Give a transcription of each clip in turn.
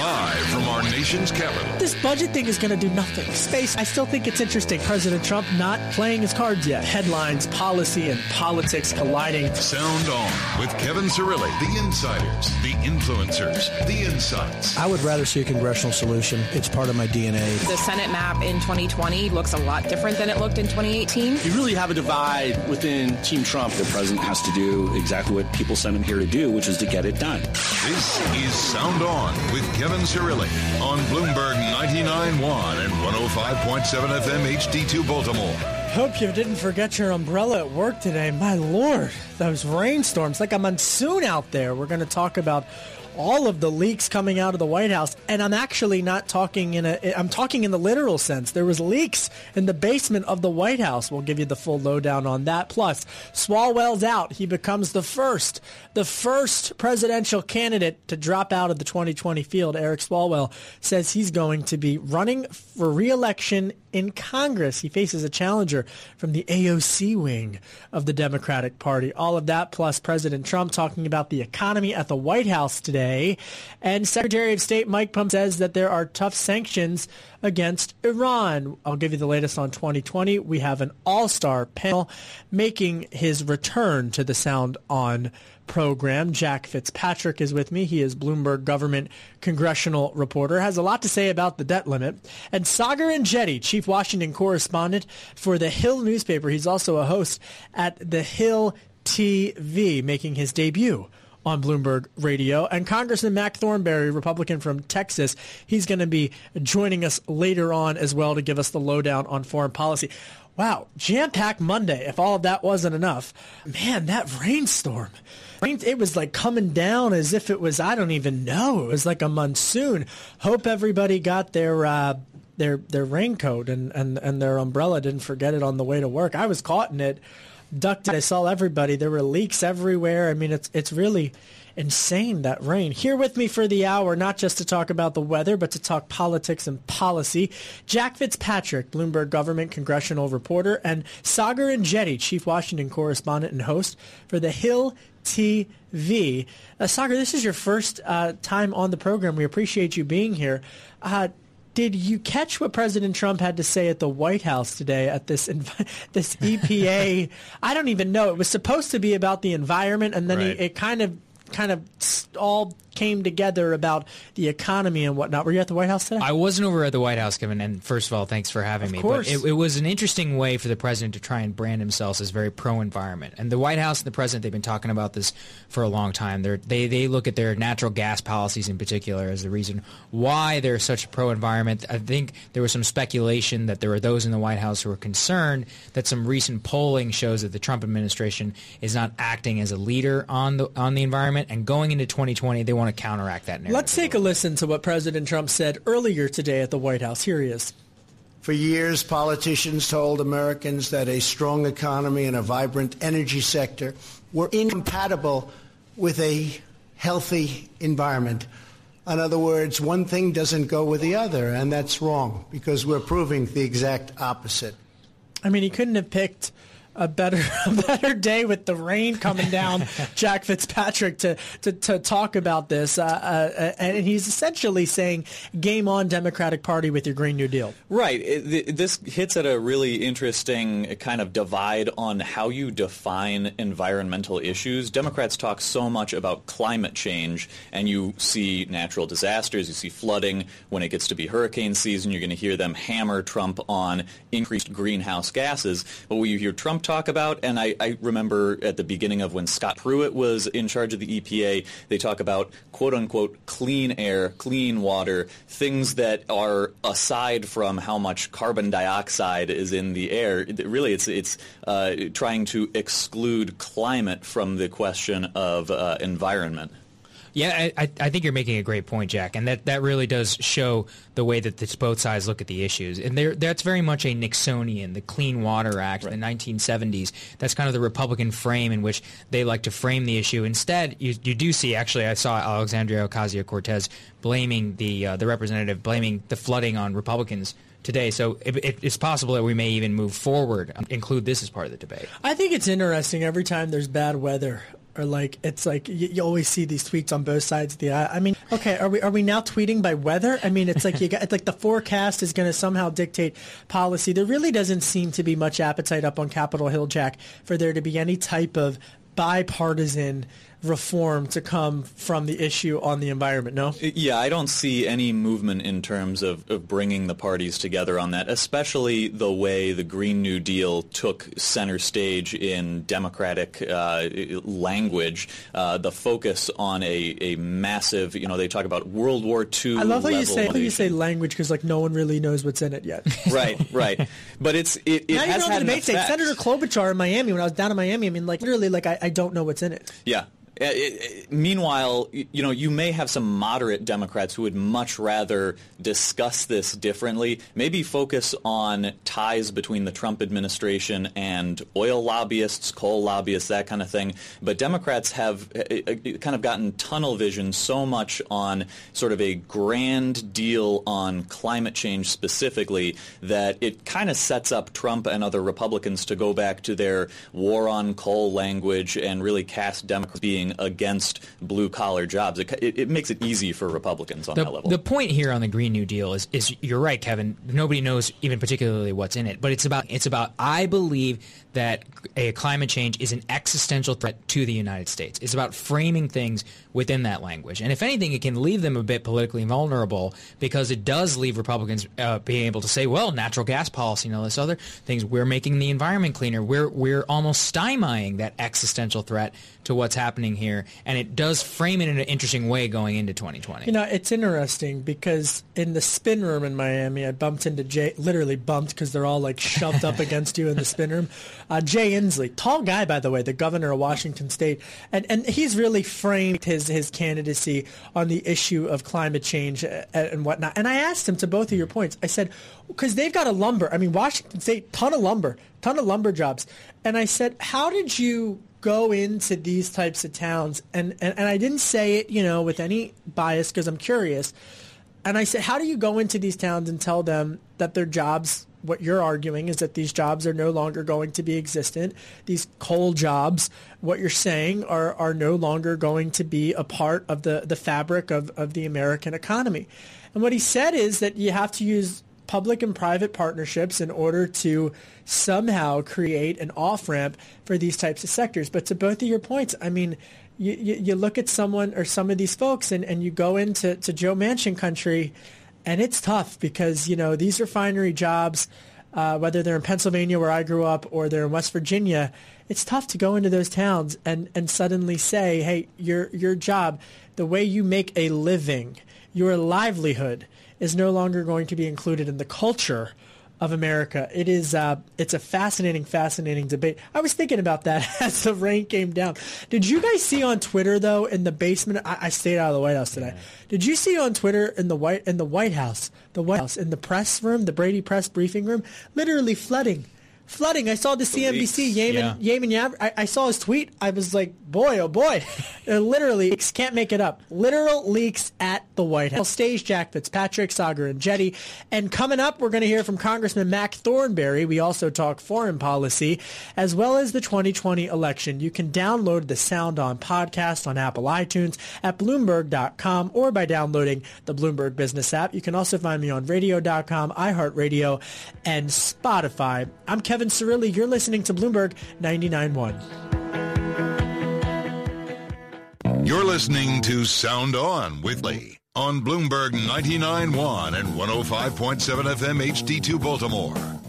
Live from our nation's capital. This budget thing is going to do nothing. Space, I still think it's interesting. President Trump not playing his cards yet. Headlines, policy, and politics colliding. Sound on with Kevin Cirilli, the insiders, the influencers, the insights. I would rather see a congressional solution. It's part of my DNA. The Senate map in 2020 looks a lot different than it looked in 2018. You really have a divide within Team Trump. The president has to do exactly what people sent him here to do, which is to get it done. This is Sound On with Kevin Cirilli on Bloomberg 99.1 and 105.7 FM HD2 Baltimore. Hope you didn't forget your umbrella at work today. My lord, those rainstorms, like a monsoon out there. We're going to talk about all of the leaks coming out of the White House, and I'm actually not talking in a I'm talking in the literal sense. There was leaks in the basement of the White House. We'll give you the full lowdown on that. Plus, Swalwell's out. He becomes the first the first presidential candidate to drop out of the 2020 field. Eric Swalwell says he's going to be running for re-election in Congress. He faces a challenger from the AOC wing of the Democratic Party. All of that plus President Trump talking about the economy at the White House today. And Secretary of State Mike Pompeo says that there are tough sanctions against Iran. I'll give you the latest on 2020. We have an all-star panel making his return to the Sound On program. Jack Fitzpatrick is with me. He is Bloomberg government congressional reporter, has a lot to say about the debt limit. And Saagar Enjeti, chief Washington correspondent for The Hill newspaper. He's also a host at The Hill TV, making his debut on Bloomberg Radio. And Congressman Mac Thornberry, Republican from Texas, he's going to be joining us later on as well to give us the lowdown on foreign policy. Wow, jam-packed Monday. If all of that wasn't enough, man, that rainstorm. It was like coming down as if it was, I don't even know. It was like a monsoon. Hope everybody got their uh, their their raincoat and, and, and their umbrella, didn't forget it on the way to work. I was caught in it, ducked it. I saw everybody. There were leaks everywhere. I mean, it's it's really insane that rain. Here with me for the hour, not just to talk about the weather, but to talk politics and policy. Jack Fitzpatrick, Bloomberg government congressional reporter, and Saagar Jetty, chief Washington correspondent and host for the Hill TV. Uh, Saagar, this is your first uh, time on the program. We appreciate you being here. Uh, did you catch what President Trump had to say at the White House today at this this EPA? I don't even know. It was supposed to be about the environment, and then right. he, it kind of kind of all came together about the economy and whatnot. Were you at the White House today? I wasn't over at the White House, Kevin. And first of all, thanks for having of me. Course. But it, it, was an interesting way for the president to try and brand himself as very pro-environment. And the White House and the president, they've been talking about this for a long time. They're, they they look at their natural gas policies in particular as the reason why they're such pro-environment. I think there was some speculation that there were those in the White House who were concerned that some recent polling shows that the Trump administration is not acting as a leader on the on the environment. And going into 2020, they want to counteract that narrative. Let's take a listen to what President Trump said earlier today at the White House. Here he is. For years, politicians told Americans that a strong economy and a vibrant energy sector were incompatible with a healthy environment. In other words, one thing doesn't go with the other, and that's wrong because we're proving the exact opposite. I mean, he couldn't have picked a better a better day with the rain coming down, Jack Fitzpatrick, to, to, to talk about this. Uh, uh, and he's essentially saying, game on, Democratic Party, with your Green New Deal. Right. It, this hits at a really interesting kind of divide on how you define environmental issues. Democrats talk so much about climate change, and you see natural disasters, you see flooding. When it gets to be hurricane season, you're going to hear them hammer Trump on increased greenhouse gases. But when you hear Trump talk about, and I, I, remember at the beginning of when Scott Pruitt was in charge of the EPA, they talk about quote unquote clean air, clean water, things that are aside from how much carbon dioxide is in the air. Really, it's it's uh, trying to exclude climate from the question of uh, environment. Yeah, I, I think you're making a great point, Jack, and that, that really does show the way that this, both sides look at the issues. And that's very much a Nixonian, the Clean Water Act, right. the 1970s. That's kind of the Republican frame in which they like to frame the issue. Instead, you, you do see, actually, I saw Alexandria Ocasio-Cortez blaming the uh, the representative, blaming the flooding on Republicans today. So it, it, it's possible that we may even move forward, include this as part of the debate. I think it's interesting every time there's bad weather or like it's like you, you, always see these tweets on both sides of the. I mean, okay, are we are we now tweeting by weather? I mean, it's like you got it's like the forecast is going to somehow dictate policy. There really doesn't seem to be much appetite up on Capitol Hill, Jack, for there to be any type of bipartisan reform to come from the issue on the environment, no? Yeah, I don't see any movement in terms of, of bringing the parties together on that, especially the way the Green New Deal took center stage in Democratic uh, language, uh, the focus on a, a massive, you know, they talk about World War II I love how you say, how you say language because like no one really knows what's in it yet. right, right. But it's, it, it now has you know had the debate. Senator Klobuchar in Miami, when I was down in Miami, I mean, like literally, like I, I don't know what's in it. Yeah, uh, meanwhile, you know, you may have some moderate Democrats who would much rather discuss this differently, maybe focus on ties between the Trump administration and oil lobbyists, coal lobbyists, that kind of thing. But Democrats have uh, uh, kind of gotten tunnel vision so much on sort of a grand deal on climate change specifically that it kind of sets up Trump and other Republicans to go back to their war on coal language and really cast Democrats being against blue collar jobs. It, it, it, makes it easy for Republicans on the, that level. The point here on the Green New Deal is, is you're right, Kevin. Nobody knows even particularly what's in it, but it's about it's about I believe that a climate change is an existential threat to the United States. It's about framing things within that language, and if anything, it can leave them a bit politically vulnerable because it does leave Republicans uh, being able to say, "Well, natural gas policy and all this other things. We're making the environment cleaner. We're we're almost stymieing that existential threat to what's happening here, and it does frame it in an interesting way going into 2020. You know, it's interesting because in the spin room in Miami, I bumped into Jay, literally bumped because they're all like shoved up against you in the spin room. Uh, Jay Inslee, tall guy by the way, the governor of Washington State, and and he's really framed his his candidacy on the issue of climate change and, and whatnot. And I asked him to both of your points. I said because they've got a lumber. I mean, Washington State, ton of lumber, ton of lumber jobs. And I said, how did you go into these types of towns and, and, and I didn't say it, you know, with any bias because I'm curious. And I said, how do you go into these towns and tell them that their jobs, what you're arguing is that these jobs are no longer going to be existent. These coal jobs, what you're saying, are, are no longer going to be a part of the, the fabric of, of the American economy. And what he said is that you have to use public and private partnerships in order to somehow create an off-ramp for these types of sectors. But to both of your points, I mean, you, you, you look at someone or some of these folks and, and you go into to Joe Manchin country and it's tough because, you know, these refinery jobs, uh, whether they're in Pennsylvania where I grew up or they're in West Virginia, it's tough to go into those towns and, and suddenly say, hey, your, your job, the way you make a living, your livelihood is no longer going to be included in the culture of America. It is uh, it's a fascinating, fascinating debate. I was thinking about that as the rain came down. Did you guys see on Twitter though in the basement? I, I stayed out of the White House today. Yeah. Did you see on Twitter in the White in the White House, the White House in the press room, the Brady press briefing room, literally flooding flooding. I saw the, the CNBC Eamon yeah. Eamon Yab. I, I, saw his tweet. I was like, boy, oh boy, literally can't make it up. Literal leaks at the White House. Stage Jack Fitzpatrick, Enjeti, and Jetty and coming up, we're going to hear from Congressman Mac Thornberry. We also talk foreign policy as well as the 2020 election. You can download the Sound On podcast on Apple iTunes at Bloomberg.com or by downloading the Bloomberg Business app. You can also find me on Radio.com, iHeartRadio, and Spotify. I'm Kevin. Kevin Cirilli. You're listening to Bloomberg 99.1. You're listening to Sound On with Lee on Bloomberg 99.1 and 105.7 FM HD2 Baltimore.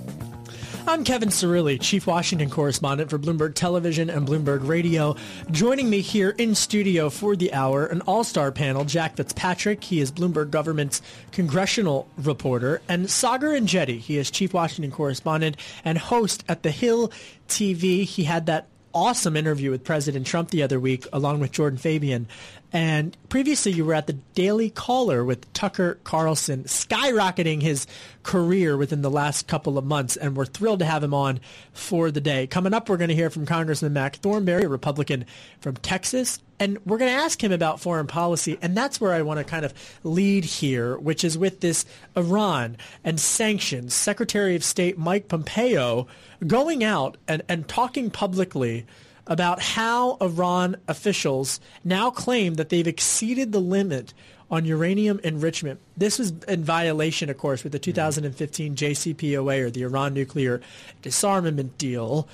I'm Kevin Cirilli, Chief Washington Correspondent for Bloomberg Television and Bloomberg Radio. Joining me here in studio for the hour, an all-star panel, Jack Fitzpatrick. He is Bloomberg Government's congressional reporter. And Saagar Enjeti. He is Chief Washington Correspondent and host at The Hill TV. He had that awesome interview with President Trump the other week, along with Jordan Fabian. And previously, you were at the Daily Caller with Tucker Carlson, skyrocketing his career within the last couple of months. And we're thrilled to have him on for the day. Coming up, we're going to hear from Congressman Mac Thornberry, a Republican from Texas. And we're going to ask him about foreign policy. And that's where I want to kind of lead here, which is with this Iran and sanctions. Secretary of State Mike Pompeo going out and, and talking publicly about how Iran officials now claim that they've exceeded the limit on uranium enrichment. This was in violation, of course, with the 2015 JCPOA or the Iran nuclear disarmament deal.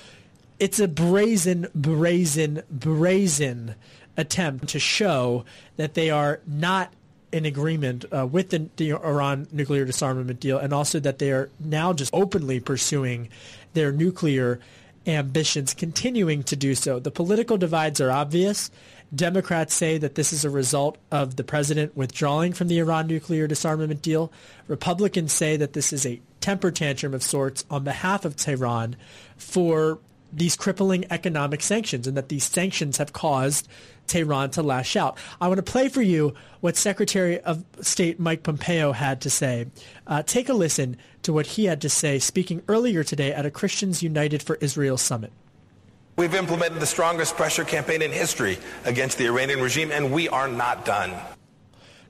It's a brazen, brazen, brazen attempt to show that they are not in agreement uh, with the, the, Iran nuclear disarmament deal and also that they are now just openly pursuing their nuclear ambitions, continuing to do so. The political divides are obvious. Democrats say that this is a result of the president withdrawing from the Iran nuclear disarmament deal. Republicans say that this is a temper tantrum of sorts on behalf of Tehran for these crippling economic sanctions and that these sanctions have caused Tehran to lash out. I want to play for you what Secretary of State Mike Pompeo had to say. Uh, take a listen to what he had to say speaking earlier today at a Christians United for Israel summit. We've implemented the strongest pressure campaign in history against the Iranian regime, and we are not done.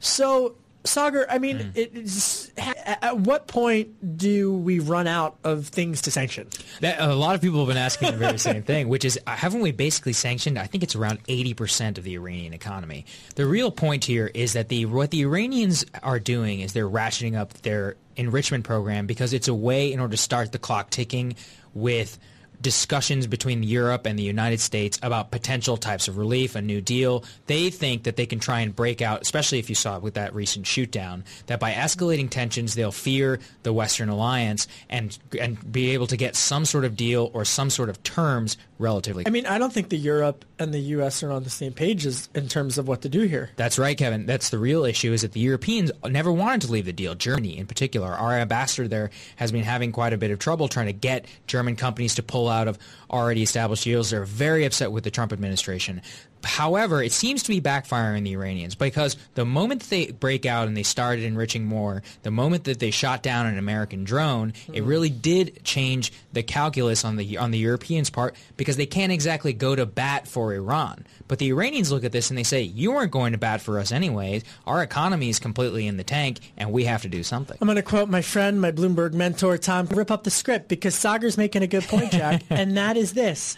So Saagar, I mean, mm. it, at what point do we run out of things to sanction? That, a lot of people have been asking the very same thing, which is, uh, haven't we basically sanctioned? I think it's around 80% of the Iranian economy. The real point here is that the what the Iranians are doing is they're ratcheting up their enrichment program because it's a way in order to start the clock ticking with – discussions between Europe and the United States about potential types of relief, a new deal. They think that they can try and break out, especially if you saw it with that recent shootdown, that by escalating tensions, they'll fear the Western alliance and and be able to get some sort of deal or some sort of terms relatively. I mean, I don't think the Europe and the U.S. are on the same pages in terms of what to do here. That's right, Kevin. That's the real issue is that the Europeans never wanted to leave the deal. Germany, in particular, our ambassador there has been having quite a bit of trouble trying to get German companies to pull out of already established deals. They're very upset with the Trump administration. However, it seems to be backfiring the Iranians because the moment they break out and they started enriching more, the moment that they shot down an American drone, mm-hmm. it really did change the calculus on the on the Europeans' part because they can't exactly go to bat for Iran. But the Iranians look at this and they say, "You weren't going to bat for us anyways. Our economy is completely in the tank, and we have to do something." I'm going to quote my friend, my Bloomberg mentor, Tom, rip up the script because Saagar's making a good point, Jack, and that is this: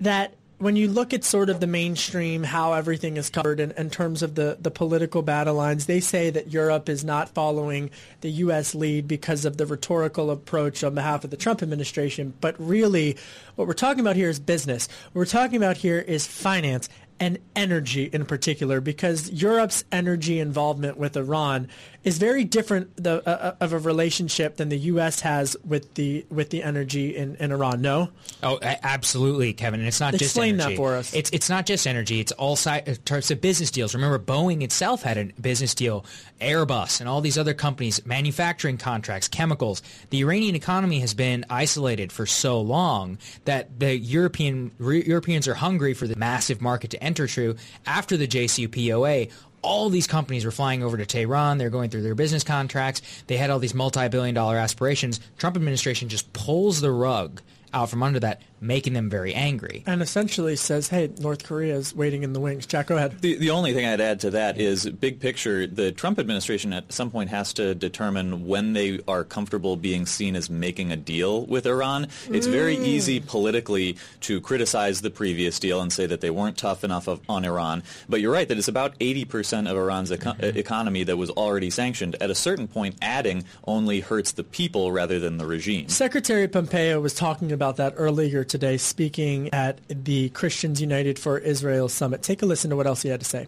that when you look at sort of the mainstream, how everything is covered in, in, terms of the, the political battle lines, they say that Europe is not following the U.S. lead because of the rhetorical approach on behalf of the Trump administration. But really, what we're talking about here is business. What we're talking about here is finance and energy in particular, because Europe's energy involvement with Iran is very different the, uh, uh, of a relationship than the U.S. has with the with the energy in, in Iran. No. Oh, absolutely, Kevin. And it's not Explain just energy. that for us. It's it's not just energy. It's all si- types of business deals. Remember, Boeing itself had a business deal, Airbus, and all these other companies, manufacturing contracts, chemicals. The Iranian economy has been isolated for so long that the European re- Europeans are hungry for the massive market to enter through after the JCPOA all these companies were flying over to Tehran. They're going through their business contracts. They had all these multi-billion dollar aspirations. Trump administration just pulls the rug out from under that making them very angry. And essentially says, hey, North Korea is waiting in the wings. Jack, go ahead. The, the only thing I'd add to that is big picture, the Trump administration at some point has to determine when they are comfortable being seen as making a deal with Iran. It's mm. very easy politically to criticize the previous deal and say that they weren't tough enough of, on Iran. But you're right that it's about 80% of Iran's eco- mm-hmm. economy that was already sanctioned. At a certain point, adding only hurts the people rather than the regime. Secretary Pompeo was talking about that earlier today speaking at the Christians United for Israel summit. Take a listen to what else he had to say.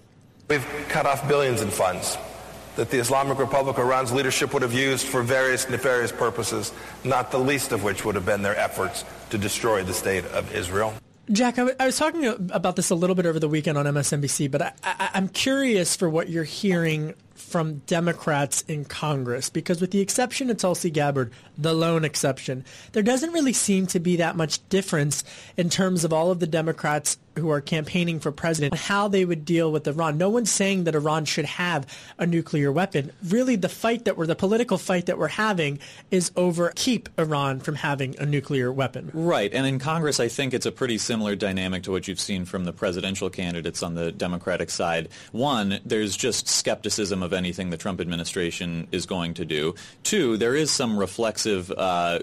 We've cut off billions in funds that the Islamic Republic of Iran's leadership would have used for various nefarious purposes, not the least of which would have been their efforts to destroy the state of Israel. Jack, I, w- I was talking about this a little bit over the weekend on MSNBC, but I, I, I'm curious for what you're hearing from Democrats in Congress because with the exception of Tulsi Gabbard, the lone exception, there doesn't really seem to be that much difference in terms of all of the Democrats who are campaigning for president how they would deal with Iran. No one's saying that Iran should have a nuclear weapon. Really, the fight that we're, the political fight that we're having is over keep Iran from having a nuclear weapon. Right. And in Congress, I think it's a pretty similar dynamic to what you've seen from the presidential candidates on the Democratic side. One, there's just skepticism of anything the Trump administration is going to do. Two, there is some reflexive uh,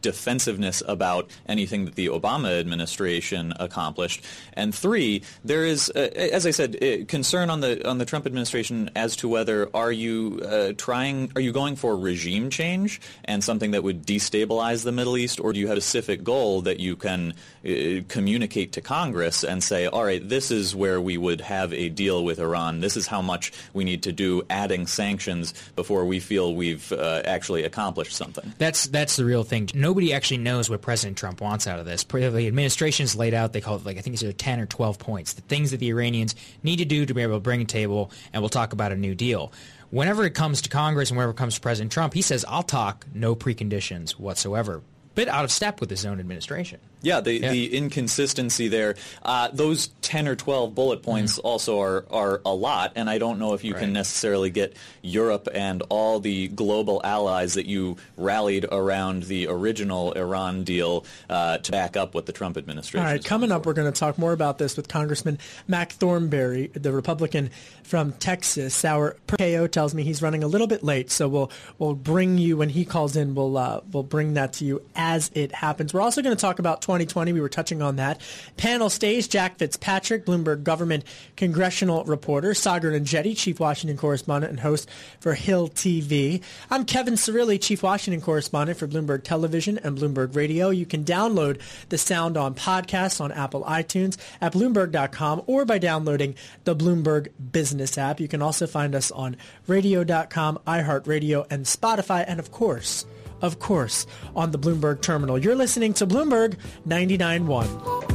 defensiveness about anything that the Obama administration accomplished. And three, there is, uh, as I said, uh, concern on the on the Trump administration as to whether are you uh, trying, are you going for regime change and something that would destabilize the Middle East, or do you have a specific goal that you can uh, communicate to Congress and say, all right, this is where we would have a deal with Iran. This is how much we need to do adding sanctions before we feel we've uh, actually accomplished something. That's that's the real thing. Nobody actually knows what President Trump wants out of this. The administration's laid out. They call it like I think it's 10 or 12 points, the things that the Iranians need to do to be able to bring a table, and we'll talk about a new deal. Whenever it comes to Congress and whenever it comes to President Trump, he says, I'll talk, no preconditions whatsoever. Bit out of step with his own administration. Yeah, the, yeah. the inconsistency there. Uh, those 10 or 12 bullet points mm-hmm. also are, are a lot, and I don't know if you right. can necessarily get Europe and all the global allies that you rallied around the original Iran deal uh, to back up what the Trump administration All right, coming up, we're going to talk more about this with Congressman Mac Thornberry, the Republican from Texas. Our KO tells me he's running a little bit late, so we'll, we'll bring you, when he calls in, we'll, uh, we'll bring that to you as it happens. We're also going to talk about 2020. We were touching on that. Panel stays Jack Fitzpatrick, Bloomberg government congressional reporter, Saagar Enjeti, chief Washington correspondent and host for Hill TV. I'm Kevin Cirilli, chief Washington correspondent for Bloomberg Television and Bloomberg Radio. You can download the Sound On podcast on Apple iTunes at Bloomberg.com or by downloading the Bloomberg Business app. You can also find us on radio.com, iHeartRadio, and Spotify, and of course, of course, on the Bloomberg terminal. You're listening to Bloomberg 99.1.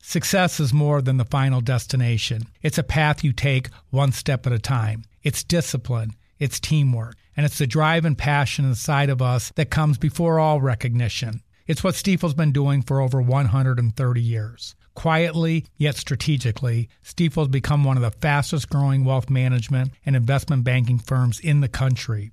Success is more than the final destination. It's a path you take one step at a time. It's discipline, it's teamwork, and it's the drive and passion inside of us that comes before all recognition. It's what Stifel's been doing for over 130 years. Quietly, yet strategically, Stifel's become one of the fastest growing wealth management and investment banking firms in the country.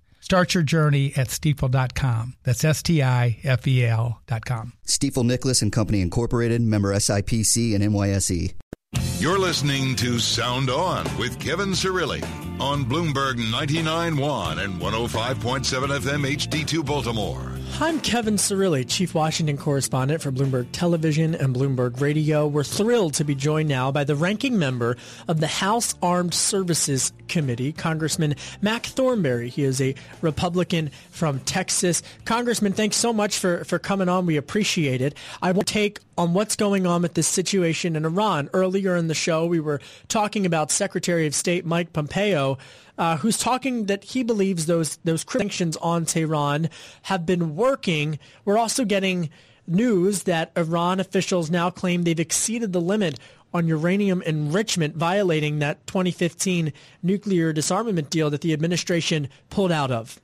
Start your journey at stifel.com. That's S-T-I-F-E-L.com. Stifel Nicolaus and Company Incorporated, member SIPC and NYSE. You're listening to Sound On with Kevin Cirilli on Bloomberg 99.1 and 105.7 FM HD2 Baltimore. I'm Kevin Cirilli, Chief Washington Correspondent for Bloomberg Television and Bloomberg Radio. We're thrilled to be joined now by the ranking member of the House Armed Services Committee, Congressman Mac Thornberry. He is a Republican from Texas. Congressman, thanks so much for, for coming on. We appreciate it. I want to take on what's going on with this situation in Iran. Earlier in the show, we were talking about Secretary of State Mike Pompeo uh, who's talking that he believes those those sanctions on Tehran have been working. We're also getting news that Iran officials now claim they've exceeded the limit on uranium enrichment, violating that 2015 nuclear disarmament deal that the administration pulled out of.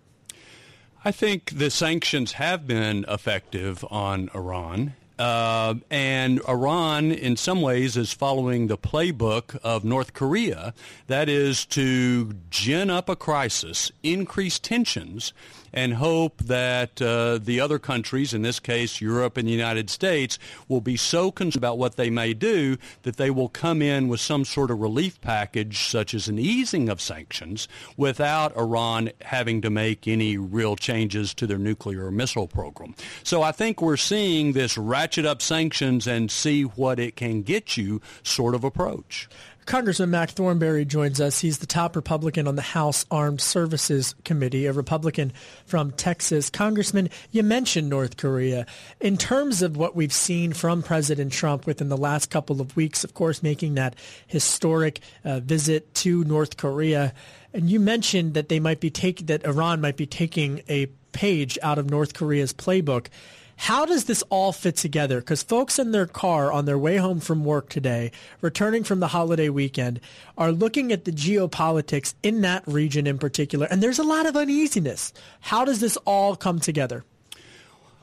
I think the sanctions have been effective on Iran. Uh, and Iran, in some ways, is following the playbook of North Korea. That is to gin up a crisis, increase tensions, and hope that uh, the other countries, in this case Europe and the United States, will be so concerned about what they may do that they will come in with some sort of relief package, such as an easing of sanctions, without Iran having to make any real changes to their nuclear missile program. So I think we're seeing this ratchet up sanctions and see what it can get you sort of approach. Congressman Mac Thornberry joins us. He's the top Republican on the House Armed Services Committee, a Republican from Texas. Congressman, you mentioned North Korea. In terms of what we've seen from President Trump within the last couple of weeks, of course, making that historic uh, visit to North Korea, and you mentioned that they might be taking that Iran might be taking a page out of North Korea's playbook. How does this all fit together? Because folks in their car on their way home from work today, returning from the holiday weekend, are looking at the geopolitics in that region in particular, and there's a lot of uneasiness. How does this all come together?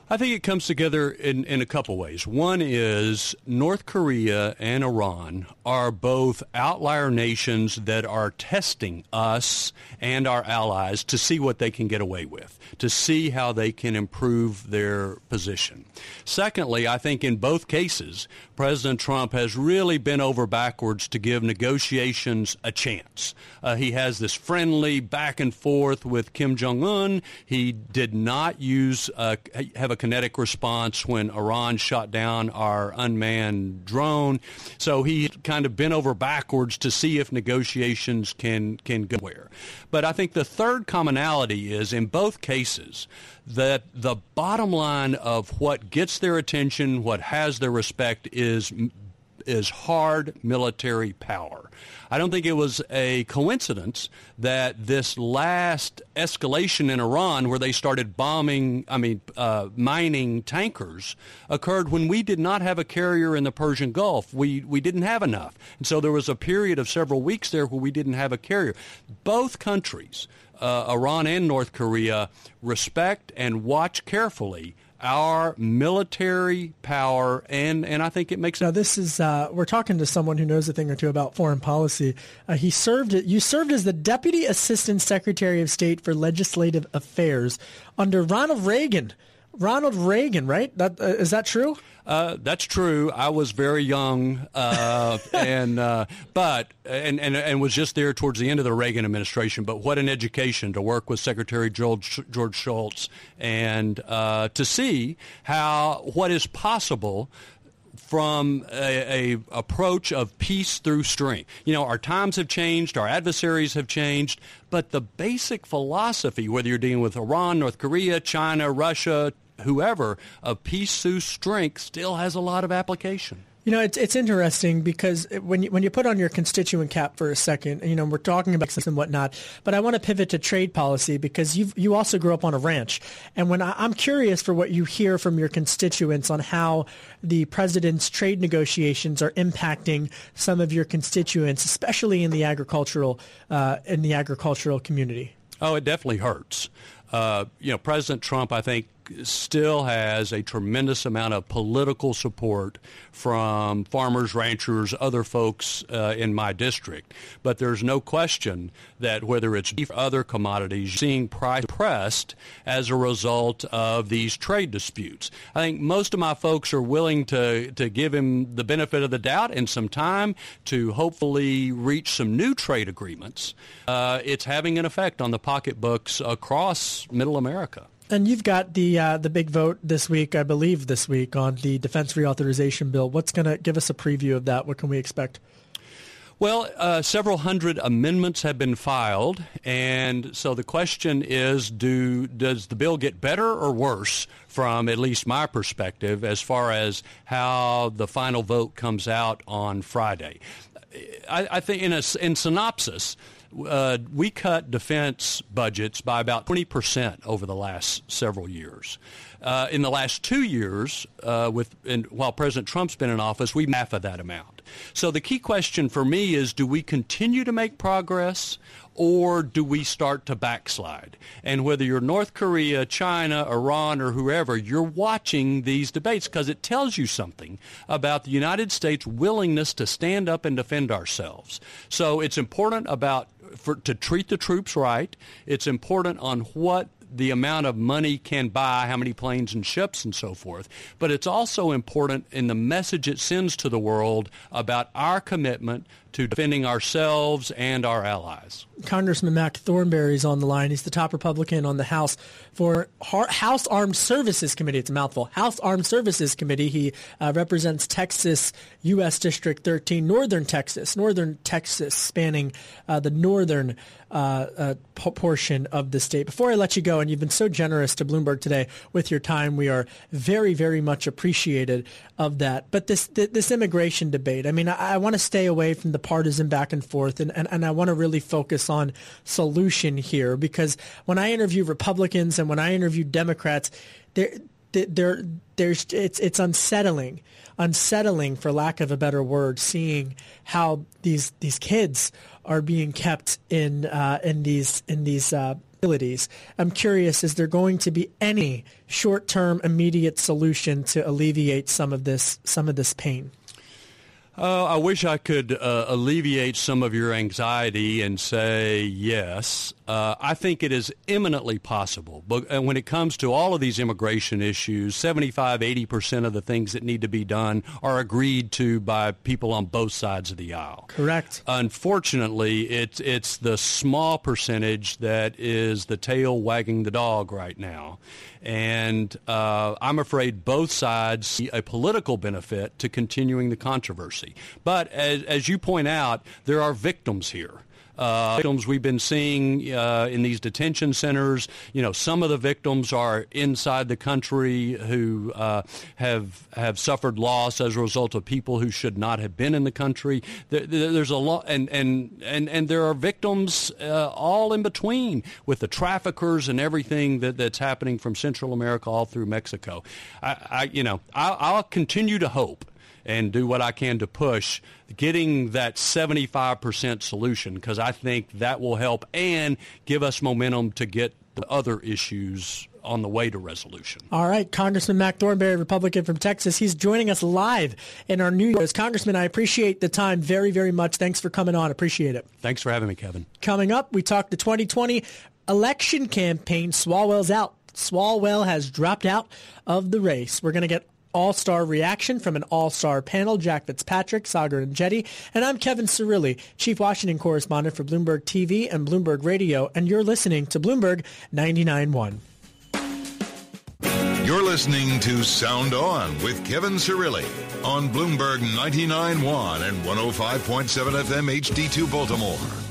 I think it comes together in, in a couple ways. One is North Korea and Iran are both outlier nations that are testing us and our allies to see what they can get away with, to see how they can improve their position. Secondly, I think in both cases, President Trump has really been over backwards to give negotiations a chance. Uh, he has this friendly back and forth with Kim Jong Un. He did not use uh, have a kinetic response when Iran shot down our unmanned drone. So he kind of bent over backwards to see if negotiations can can go where. But I think the third commonality is in both cases that the bottom line of what gets their attention, what has their respect, is is hard military power. I don't think it was a coincidence that this last escalation in Iran, where they started bombing, I mean, uh, mining tankers, occurred when we did not have a carrier in the Persian Gulf. We, we didn't have enough. And so there was a period of several weeks there where we didn't have a carrier. Both countries uh, Iran and North Korea respect and watch carefully our military power, and, and I think it makes. Now, this is uh, we're talking to someone who knows a thing or two about foreign policy. Uh, he served. You served as the Deputy Assistant Secretary of State for Legislative Affairs under Ronald Reagan. Ronald Reagan, right? That, uh, is that true? Uh, that's true. I was very young, uh, and uh, but and, and and was just there towards the end of the Reagan administration. But what an education to work with Secretary George George Shultz and uh, to see how what is possible from a, a, approach of peace through strength. You know, our times have changed, our adversaries have changed, but the basic philosophy, whether you're dealing with Iran, North Korea, China, Russia, whoever, of peace through strength still has a lot of application. You know, it's it's interesting because when you, when you put on your constituent cap for a second, you know, we're talking about this and whatnot, but I want to pivot to trade policy because you you also grew up on a ranch, and when I, I'm curious for what you hear from your constituents on how the president's trade negotiations are impacting some of your constituents, especially in the agricultural uh, in the agricultural community. Oh, it definitely hurts. Uh, you know, President Trump, I think, still has a tremendous amount of political support from farmers, ranchers, other folks uh, in my district. But there's no question that whether it's beef or other commodities, seeing price pressed as a result of these trade disputes. I think most of my folks are willing to, to give him the benefit of the doubt and some time to hopefully reach some new trade agreements. Uh, it's having an effect on the pocketbooks across middle America. And you've got the uh, the big vote this week, I believe, this week on the defense reauthorization bill. What's going to give us a preview of that? What can we expect? Well, uh, several hundred amendments have been filed, and so the question is: Do does the bill get better or worse from at least my perspective, as far as how the final vote comes out on Friday? I, I think, in a in synopsis, uh, we cut defense budgets by about 20% over the last several years. Uh, in the last two years, uh, with and while President Trump's been in office, we half of that amount. So the key question for me is: Do we continue to make progress, or do we start to backslide? And whether you're North Korea, China, Iran, or whoever, you're watching these debates because it tells you something about the United States' willingness to stand up and defend ourselves. So it's important about for, to treat the troops right. It's important on what the amount of money can buy, how many planes and ships and so forth. But it's also important in the message it sends to the world about our commitment to defending ourselves and our allies. Congressman Mac Thornberry is on the line. He's the top Republican on the House for House Armed Services Committee. It's a mouthful. House Armed Services Committee. He uh, represents Texas, U.S. District 13, Northern Texas, Northern Texas, spanning uh, the northern uh, uh, portion of the state. Before I let you go, and you've been so generous to Bloomberg today with your time, we are very, very much appreciated of that. But this this immigration debate, I mean, I, I want to stay away from the partisan back and forth, and, and, and I want to really focus on solution here because when I interview Republicans and when I interview Democrats, there there there's it's it's unsettling unsettling for lack of a better word seeing how these these kids are being kept in uh, in these in these uh, facilities. I'm curious: is there going to be any short-term, immediate solution to alleviate some of this some of this pain? Uh, I wish I could uh, alleviate some of your anxiety and say yes. Uh, I think it is eminently possible. But uh, when it comes to all of these immigration issues, 75, 80% of the things that need to be done are agreed to by people on both sides of the aisle. Correct. Unfortunately, it's, it's the small percentage that is the tail wagging the dog right now. And uh, I'm afraid both sides see a political benefit to continuing the controversy. But as, as you point out, there are victims here uh, victims we've been seeing uh, in these detention centers. You know, some of the victims are inside the country who uh, have have suffered loss as a result of people who should not have been in the country. There, there's a lot, and and and and there are victims uh, all in between with the traffickers and everything that, that's happening from Central America all through Mexico. I, I you know, I'll, I'll continue to hope and do what I can to push getting that 75% solution because I think that will help and give us momentum to get the other issues on the way to resolution. All right, Congressman Mac Thornberry, Republican from Texas. He's joining us live in our New York. Congressman, I appreciate the time very, very much. Thanks for coming on. Appreciate it. Thanks for having me, Kevin. Coming up, we talk the 2020 election campaign. Swalwell's out. Swalwell has dropped out of the race. We're going to get all-star reaction from an all-star panel, Jack Fitzpatrick, Saagar Enjeti, and I'm Kevin Cirilli, Chief Washington Correspondent for Bloomberg TV and Bloomberg Radio, and you're listening to Bloomberg 99.1. You're listening to Sound On with Kevin Cirilli on Bloomberg 99.1 and 105.7 FM HD2 Baltimore.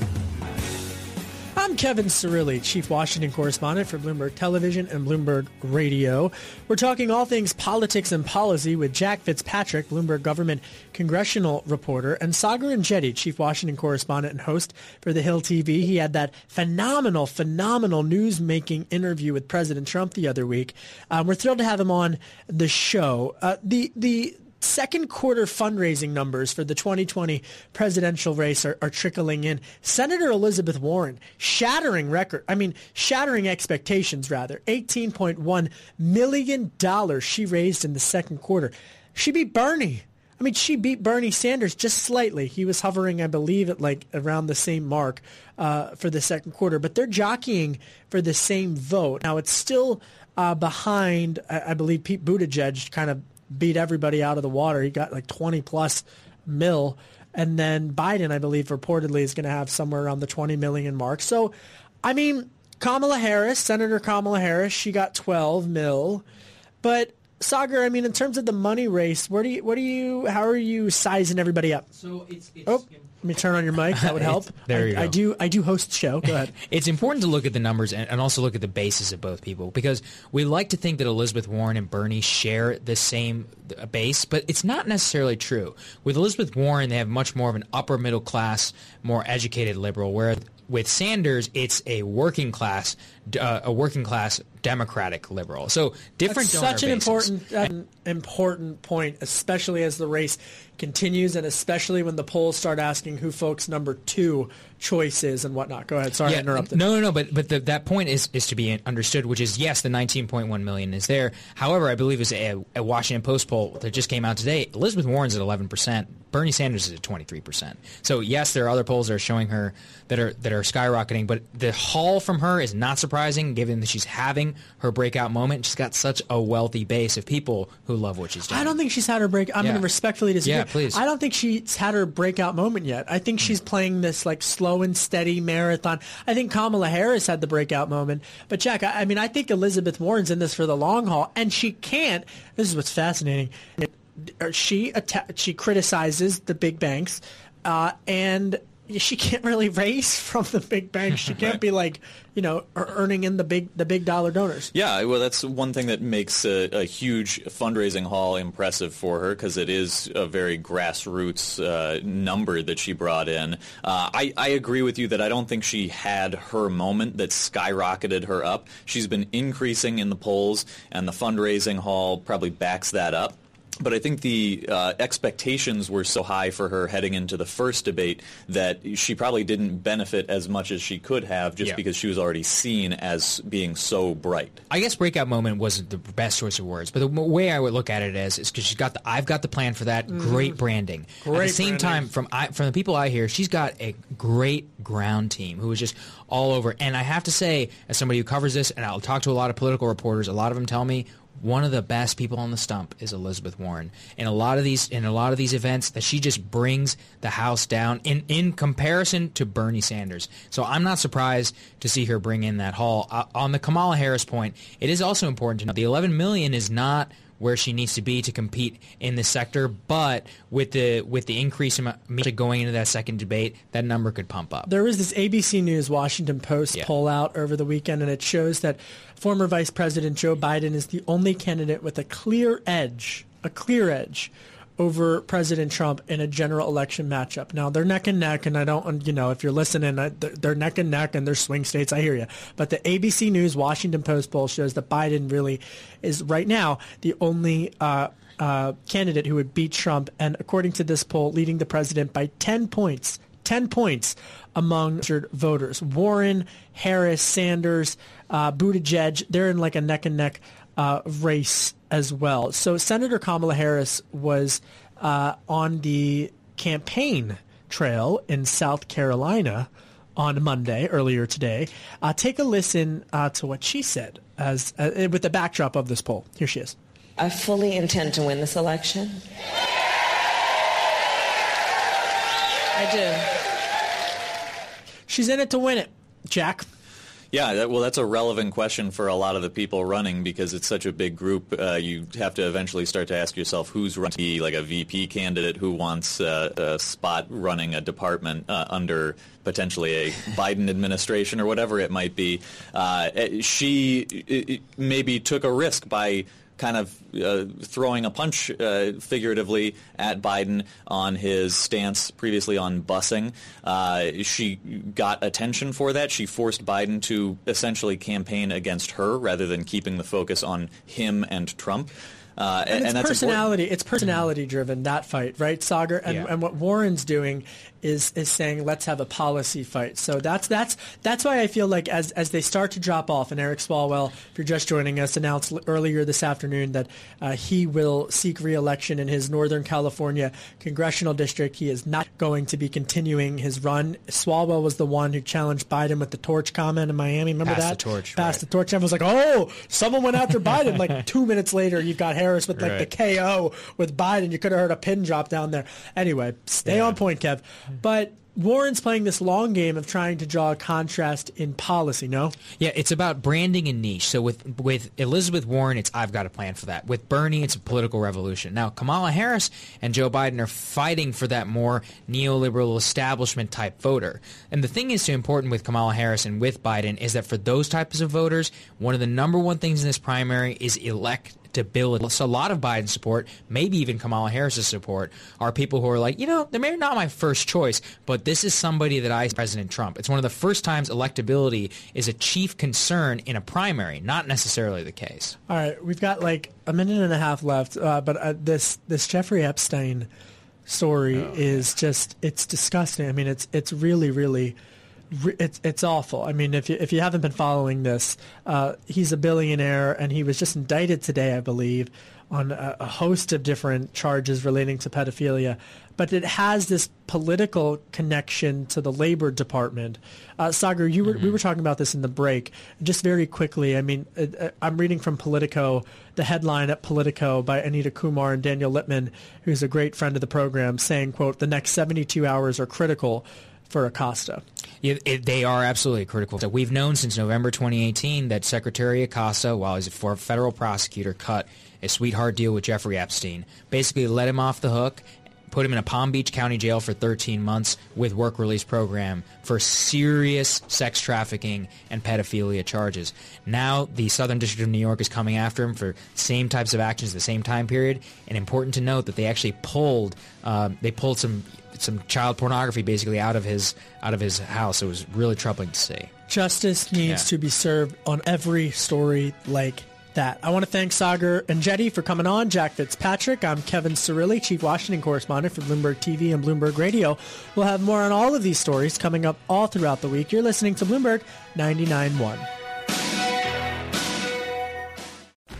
I'm Kevin Cirilli, Chief Washington Correspondent for Bloomberg Television and Bloomberg Radio. We're talking all things politics and policy with Jack Fitzpatrick, Bloomberg Government Congressional Reporter, and Saagar Enjeti, Chief Washington Correspondent and host for The Hill TV. He had that phenomenal, phenomenal news-making interview with President Trump the other week. Um, we're thrilled to have him on the show. Uh, the the second quarter fundraising numbers for the 2020 presidential race are, are, trickling in. Senator Elizabeth Warren, shattering record, I mean, shattering expectations rather. $18.1 million she raised in the second quarter. She beat Bernie. I mean, she beat Bernie Sanders just slightly. He was hovering, I believe, at like around the same mark uh, for the second quarter. But they're jockeying for the same vote. Now, it's still uh, behind, I, I believe, Pete Buttigieg kind of beat everybody out of the water. He got like 20 plus mil. And then Biden, I believe, reportedly is going to have somewhere around the 20 million mark. So, I mean, Kamala Harris, Senator Kamala Harris, she got 12 mil. But Saagar, I mean, in terms of the money race, where do you, what do you, how are you sizing everybody up? So it's, it's oh, let me turn on your mic. That would help. there I, you go. I do. I do host the show. Go ahead. it's important to look at the numbers and, and, also look at the bases of both people because we like to think that Elizabeth Warren and Bernie share the same base, but it's not necessarily true. With Elizabeth Warren, they have much more of an upper middle class, more educated liberal, where with Sanders, it's a working class, uh, a working class Democratic liberal. So different. That's such an bases. important, uh, important point, especially as the race continues, and especially when the polls start asking who folks' number two choice is and whatnot. Go ahead. Sorry, yeah, I interrupted. No, no, no. But but the, that point is is to be understood, which is yes, the 19.1 million is there. However, I believe it's a, a Washington Post poll that just came out today. Elizabeth Warren's at 11 percent. Bernie Sanders is at 23 percent. So yes, there are other polls that are showing her that are that are skyrocketing, but the haul from her is not surprising surprising given that she's having her breakout moment. She's got such a wealthy base of people who love what she's doing. I don't think she's had her break. I'm Yeah. going to respectfully disagree. Yeah, please. I don't think she's had her breakout moment yet. I think she's playing this like slow and steady marathon. I think Kamala Harris had the breakout moment. But Jack, I, I mean, I think Elizabeth Warren's in this for the long haul, and she can't. This is what's fascinating. She atta- she criticizes the big banks, uh, and she can't really raise from the big banks. She can't be like, you know, earning in the big the big dollar donors. Yeah, well, that's one thing that makes a, a huge fundraising haul impressive for her because it is a very grassroots uh, number that she brought in. Uh, I, I agree with you that I don't think she had her moment that skyrocketed her up. She's been increasing in the polls, and the fundraising haul probably backs that up. But I think the uh, expectations were so high for her heading into the first debate that she probably didn't benefit as much as she could have just Yeah. because she was already seen as being so bright. I guess breakout moment wasn't the best choice of words, but the way I would look at it is is because she's got the I've got the plan for that. Mhm. Great branding. at the same branding. time, from I, from the people I hear, she's got a great ground team who is just all over. And I have to say, as somebody who covers this, and I'll talk to a lot of political reporters, a lot of them tell me one of the best people on the stump is Elizabeth Warren. In a lot of these in a lot of these events that she just brings the house down in in comparison to Bernie Sanders. So I'm not surprised to see her bring in that haul. Uh, on the Kamala Harris point, it is also important to know the 11 million is not where she needs to be to compete in this sector, but with the with the increase in going into that second debate, that number could pump up. There was this ABC News Washington Post Yeah. poll out over the weekend, and it shows that former Vice President Joe Biden is the only candidate with a clear edge, a clear edge over President Trump in a general election matchup. Now they're neck and neck, and I don't, you know, if you're listening, they're neck and neck, and they're swing states. I hear you, but the ABC News Washington Post poll shows that Biden really is right now the only. Uh, uh, candidate who would beat Trump, and according to this poll, leading the president by 10 points. 10 points among voters. Warren, Harris, Sanders, uh, Buttigieg, they're in like a neck and neck uh, race as well. So Senator Kamala Harris was uh, on the campaign trail in South Carolina on Monday, earlier today. Uh, take a listen uh, to what she said as uh, with the backdrop of this poll. Here she is. I fully intend to win this election. I do. She's in it to win it. Jack. Yeah, that, well, that's a relevant question for a lot of the people running because it's such a big group. Uh, you have to eventually start to ask yourself who's running, be like a VP candidate, who wants uh, a spot running a department uh, under potentially a Biden administration or whatever it might be. Uh, she i- i- maybe took a risk by kind of uh, throwing a punch uh, figuratively at Biden on his stance previously on busing. Uh, she got attention for that. She forced Biden to essentially campaign against her rather than keeping the focus on him and Trump. Uh, and, it's that's important. personality. It's personality driven that fight, right, Saagar? And, Yeah. and what Warren's doing is is saying let's have a policy fight. So that's that's that's why I feel like as as they start to drop off, and Eric Swalwell, if you're just joining us, announced earlier this afternoon that uh, he will seek re-election in his Northern California congressional district. He is not going to be continuing his run. Swalwell was the one who challenged Biden with the torch comment in Miami. Remember Pass that? the torch, Pass the torch. Everyone was like, "Oh, someone went after Biden." Like two minutes later, you've got Harris with like Right. the KO with Biden. You could have heard a pin drop down there. Anyway, stay on point, Kev. But Warren's playing this long game of trying to draw a contrast in policy. No, Yeah, it's about branding and niche. So with with Elizabeth Warren, it's I've got a plan for that. With Bernie, it's a political revolution. Now Kamala Harris and Joe Biden are fighting for that more neoliberal establishment type voter. And the thing is so important with Kamala Harris and with Biden is that for those types of voters, one of the number one things in this primary is elect electability. So a lot of Biden support, maybe even Kamala Harris's support, are people who are like, you know, they're maybe not my first choice, but this is somebody that I, President Trump. It's one of the first times electability is a chief concern in a primary, not necessarily the case. All right, we've got like a minute and a half left, uh, but uh, this this Jeffrey Epstein story is just it's disgusting. I mean, it's it's really really re- it's it's awful. I mean, if you if you haven't been following this, uh, he's a billionaire and he was just indicted today, I believe, on a, a host of different charges relating to pedophilia, but it has this political connection to the Labor Department. Uh, Saagar, you were, we were talking about this in the break. Just very quickly, I mean, uh, uh, I'm reading from Politico, the headline at Politico by Anita Kumar and Daniel Lippman, who's a great friend of the program, saying, quote, the next 72 hours are critical for Acosta. Yeah, it, they are absolutely critical. So we've known since November 2018 that Secretary Acosta, while he's a federal prosecutor, cut a sweetheart deal with Jeffrey Epstein, basically let him off the hook put him in a Palm Beach County jail for 13 months with work release program for serious sex trafficking and pedophilia charges. Now the Southern District of New York is coming after him for same types of actions at the same time period. And important to note that they actually pulled uh, they pulled some some child pornography basically out of his out of his house. It was really troubling to see. Justice needs Yeah. to be served on every story like that. I want to thank Saagar Enjeti for coming on. Jack Fitzpatrick. I'm Kevin Cirilli, Chief Washington Correspondent for Bloomberg TV and Bloomberg Radio. We'll have more on all of these stories coming up all throughout the week. You're listening to Bloomberg 99.1.